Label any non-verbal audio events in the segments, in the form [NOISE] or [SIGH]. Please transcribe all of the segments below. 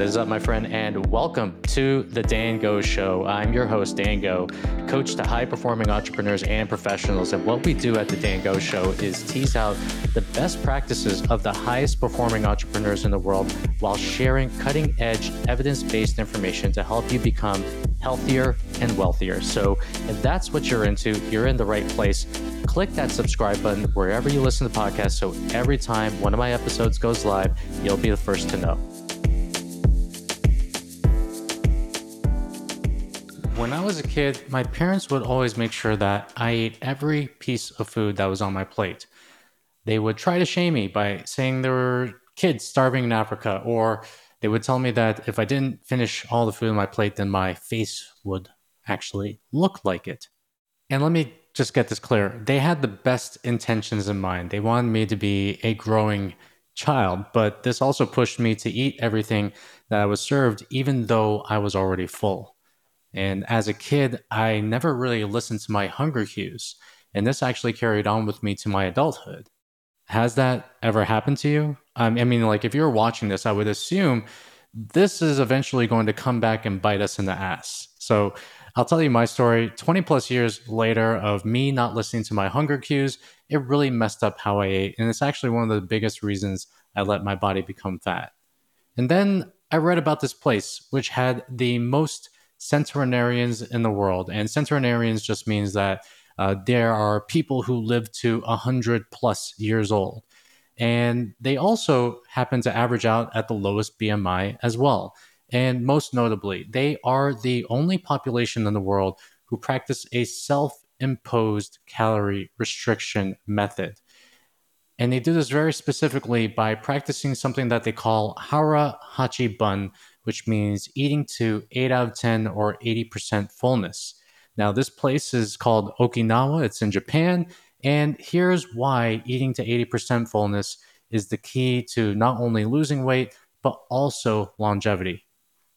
What is up, my friend, and welcome to the Dan Go Show. I'm your host, Dan Go, coach to high performing entrepreneurs and professionals. And what we do at the Dan Go Show is tease out the best practices of the highest performing entrepreneurs in the world while sharing cutting edge, evidence based information to help you become healthier and wealthier. So, if that's what you're into, you're in the right place. Click that subscribe button wherever you listen to podcasts so every time one of my episodes goes live, you'll be the first to know. When I was a kid, my parents would always make sure that I ate every piece of food that was on my plate. They would try to shame me by saying there were kids starving in Africa, or they would tell me that if I didn't finish all the food on my plate, then my face would actually look like it. And let me just get this clear they had the best intentions in mind. They wanted me to be a growing child, but this also pushed me to eat everything that I was served, even though I was already full. And as a kid, I never really listened to my hunger cues. And this actually carried on with me to my adulthood. Has that ever happened to you? Um, I mean, like if you're watching this, I would assume this is eventually going to come back and bite us in the ass. So I'll tell you my story. 20 plus years later of me not listening to my hunger cues, it really messed up how I ate. And it's actually one of the biggest reasons I let my body become fat. And then I read about this place, which had the most centenarians in the world. And centenarians just means that uh, there are people who live to 100 plus years old. And they also happen to average out at the lowest BMI as well. And most notably, they are the only population in the world who practice a self imposed calorie restriction method. And they do this very specifically by practicing something that they call Hara Hachi Bun, which means eating to 8 out of 10 or 80% fullness. Now, this place is called Okinawa, it's in Japan. And here's why eating to 80% fullness is the key to not only losing weight, but also longevity.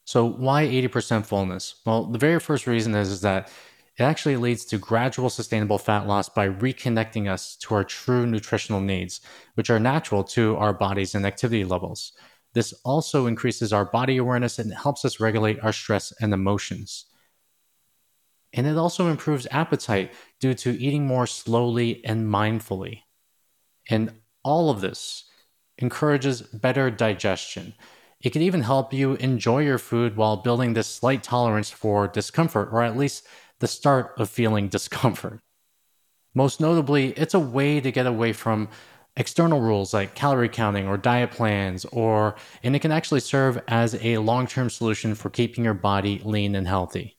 So, why 80% fullness? Well, the very first reason is, is that it actually leads to gradual sustainable fat loss by reconnecting us to our true nutritional needs, which are natural to our bodies and activity levels. This also increases our body awareness and helps us regulate our stress and emotions. And it also improves appetite due to eating more slowly and mindfully. And all of this encourages better digestion. It can even help you enjoy your food while building this slight tolerance for discomfort, or at least the start of feeling [LAUGHS] discomfort. Most notably, it's a way to get away from external rules like calorie counting or diet plans or and it can actually serve as a long-term solution for keeping your body lean and healthy.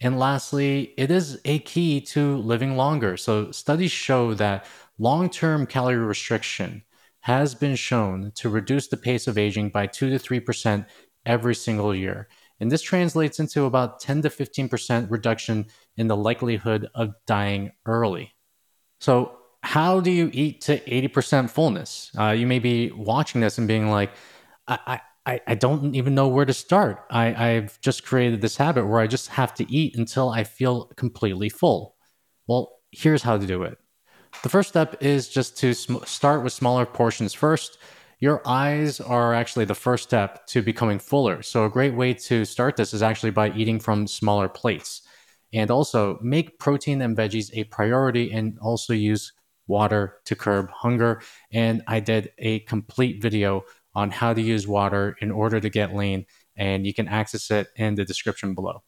And lastly, it is a key to living longer. So studies show that long-term calorie restriction has been shown to reduce the pace of aging by 2 to 3% every single year. And this translates into about 10 to 15% reduction in the likelihood of dying early. So how do you eat to 80% fullness? Uh, you may be watching this and being like, I, I, I don't even know where to start. I, I've just created this habit where I just have to eat until I feel completely full. Well, here's how to do it. The first step is just to sm- start with smaller portions first. Your eyes are actually the first step to becoming fuller. So, a great way to start this is actually by eating from smaller plates. And also, make protein and veggies a priority and also use water to curb hunger. And I did a complete video on how to use water in order to get lean, and you can access it in the description below.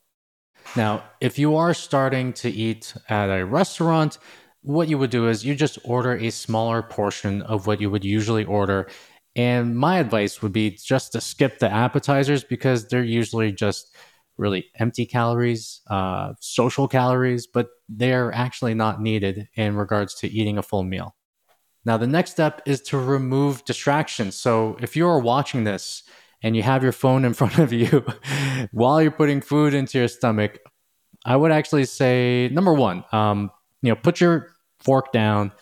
Now, if you are starting to eat at a restaurant, what you would do is you just order a smaller portion of what you would usually order. And my advice would be just to skip the appetizers because they're usually just really empty calories, uh, social calories, but they're actually not needed in regards to eating a full meal. Now, the next step is to remove distractions. So, if you're watching this and you have your phone in [LAUGHS] front of you while you're putting food into your stomach, I would actually say number one, um, you know, put your fork down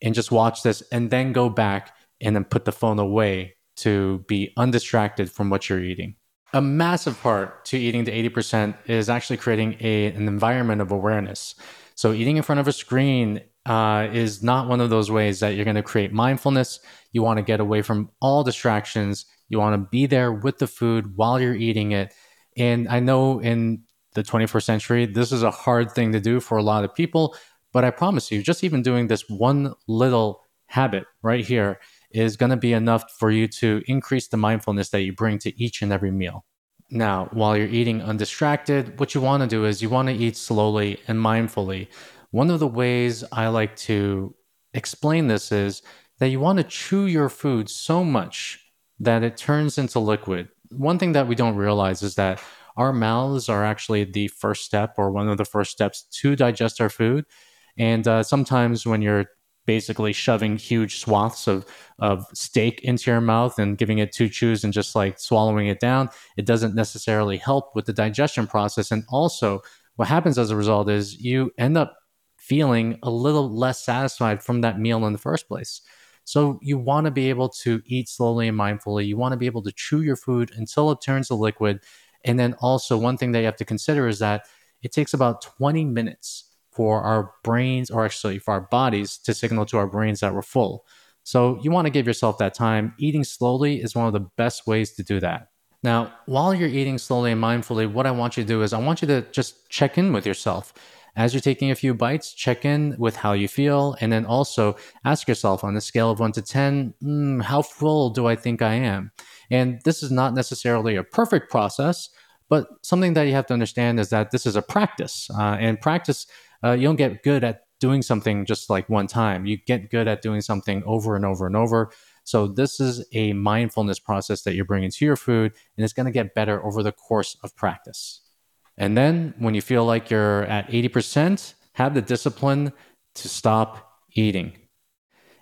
and just watch this, and then go back and then put the phone away to be undistracted from what you're eating a massive part to eating to 80% is actually creating a, an environment of awareness. So, eating in front of a screen uh, is not one of those ways that you're going to create mindfulness. You want to get away from all distractions. You want to be there with the food while you're eating it. And I know in the 21st century, this is a hard thing to do for a lot of people, but I promise you, just even doing this one little habit right here is going to be enough for you to increase the mindfulness that you bring to each and every meal. Now, while you're eating undistracted, what you want to do is you want to eat slowly and mindfully. One of the ways I like to explain this is that you want to chew your food so much that it turns into liquid. One thing that we don't realize is that our mouths are actually the first step or one of the first steps to digest our food. And uh, sometimes when you're basically shoving huge swaths of, of steak into your mouth and giving it two chews and just like swallowing it down, it doesn't necessarily help with the digestion process. And also, what happens as a result is you end up feeling a little less satisfied from that meal in the first place. So you want to be able to eat slowly and mindfully. You want to be able to chew your food until it turns to liquid. And then also, one thing that you have to consider is that it takes about 20 minutes for our brains, or actually for our bodies, to signal to our brains that we're full. So you want to give yourself that time. Eating slowly is one of the best ways to do that. Now, while you're eating slowly and mindfully, what I want you to do is I want you to just check in with yourself. As you're taking a few bites, check in with how you feel, and then also ask yourself on a scale of one to 10, mm, how full do I think I am? And this is not necessarily a perfect process, but something that you have to understand is that this is a practice. Uh, and practice uh, you don't get good at doing something just like one time. You get good at doing something over and over and over. So this is a mindfulness process that you're bringing to your food, and it's going to get better over the course of practice. And then when you feel like you're at 80%, have the discipline to stop eating.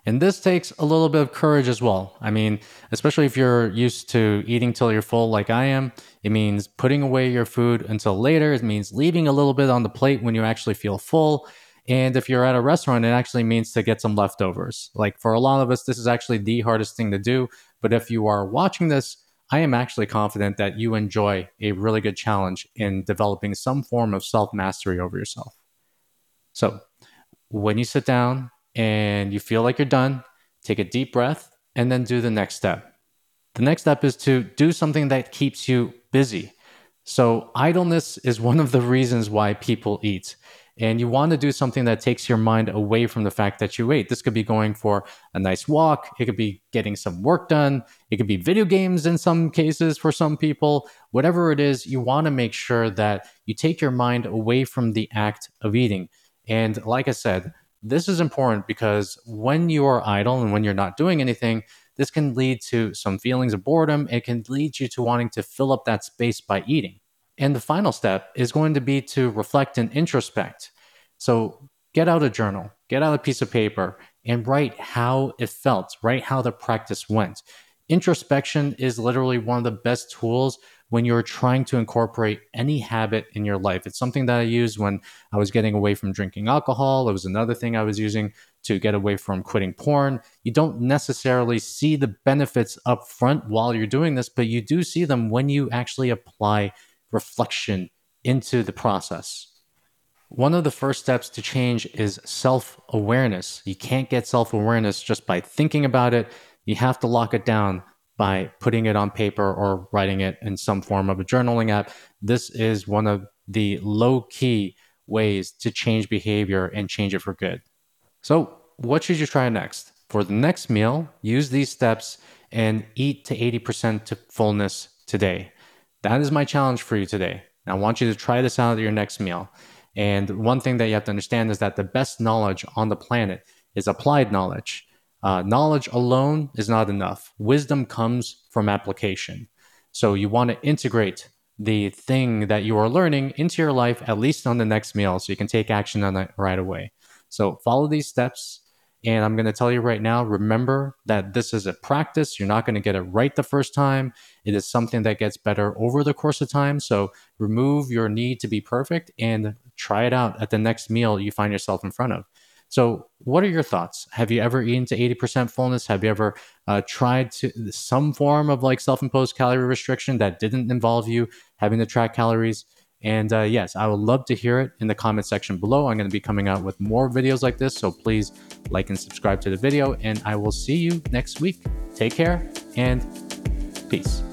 And this takes a little bit of courage as well. I mean, especially if you're used to eating till you're full like I am, it means putting away your food until later. It means leaving a little bit on the plate when you actually feel full. And if you're at a restaurant, it actually means to get some leftovers. Like for a lot of us, this is actually the hardest thing to do. But if you are watching this, I am actually confident that you enjoy a really good challenge in developing some form of self mastery over yourself. So when you sit down, and you feel like you're done, take a deep breath and then do the next step. The next step is to do something that keeps you busy. So, idleness is one of the reasons why people eat. And you want to do something that takes your mind away from the fact that you ate. This could be going for a nice walk. It could be getting some work done. It could be video games in some cases for some people. Whatever it is, you want to make sure that you take your mind away from the act of eating. And like I said, this is important because when you are idle and when you're not doing anything, this can lead to some feelings of boredom. It can lead you to wanting to fill up that space by eating. And the final step is going to be to reflect and introspect. So get out a journal, get out a piece of paper, and write how it felt, write how the practice went. Introspection is literally one of the best tools when you're trying to incorporate any habit in your life. It's something that I used when I was getting away from drinking alcohol. It was another thing I was using to get away from quitting porn. You don't necessarily see the benefits up front while you're doing this, but you do see them when you actually apply reflection into the process. One of the first steps to change is self awareness. You can't get self awareness just by thinking about it. You have to lock it down by putting it on paper or writing it in some form of a journaling app. This is one of the low key ways to change behavior and change it for good. So, what should you try next? For the next meal, use these steps and eat to 80% to fullness today. That is my challenge for you today. I want you to try this out at your next meal. And one thing that you have to understand is that the best knowledge on the planet is applied knowledge. Uh, knowledge alone is not enough. Wisdom comes from application. So you want to integrate the thing that you are learning into your life, at least on the next meal, so you can take action on it right away. So follow these steps. And I'm going to tell you right now remember that this is a practice. You're not going to get it right the first time. It is something that gets better over the course of time. So remove your need to be perfect and try it out at the next meal you find yourself in front of. So, what are your thoughts? Have you ever eaten to 80% fullness? Have you ever uh, tried to some form of like self imposed calorie restriction that didn't involve you having to track calories? And uh, yes, I would love to hear it in the comment section below. I'm going to be coming out with more videos like this. So please like and subscribe to the video. And I will see you next week. Take care and Peace.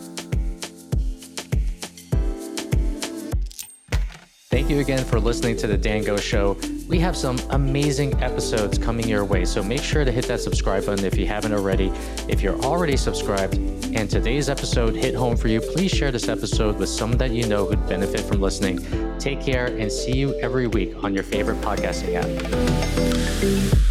Thank you again for listening to the Dan Go Show. We have some amazing episodes coming your way, so make sure to hit that subscribe button if you haven't already. If you're already subscribed and today's episode hit home for you, please share this episode with someone that you know who'd benefit from listening. Take care and see you every week on your favorite podcasting app.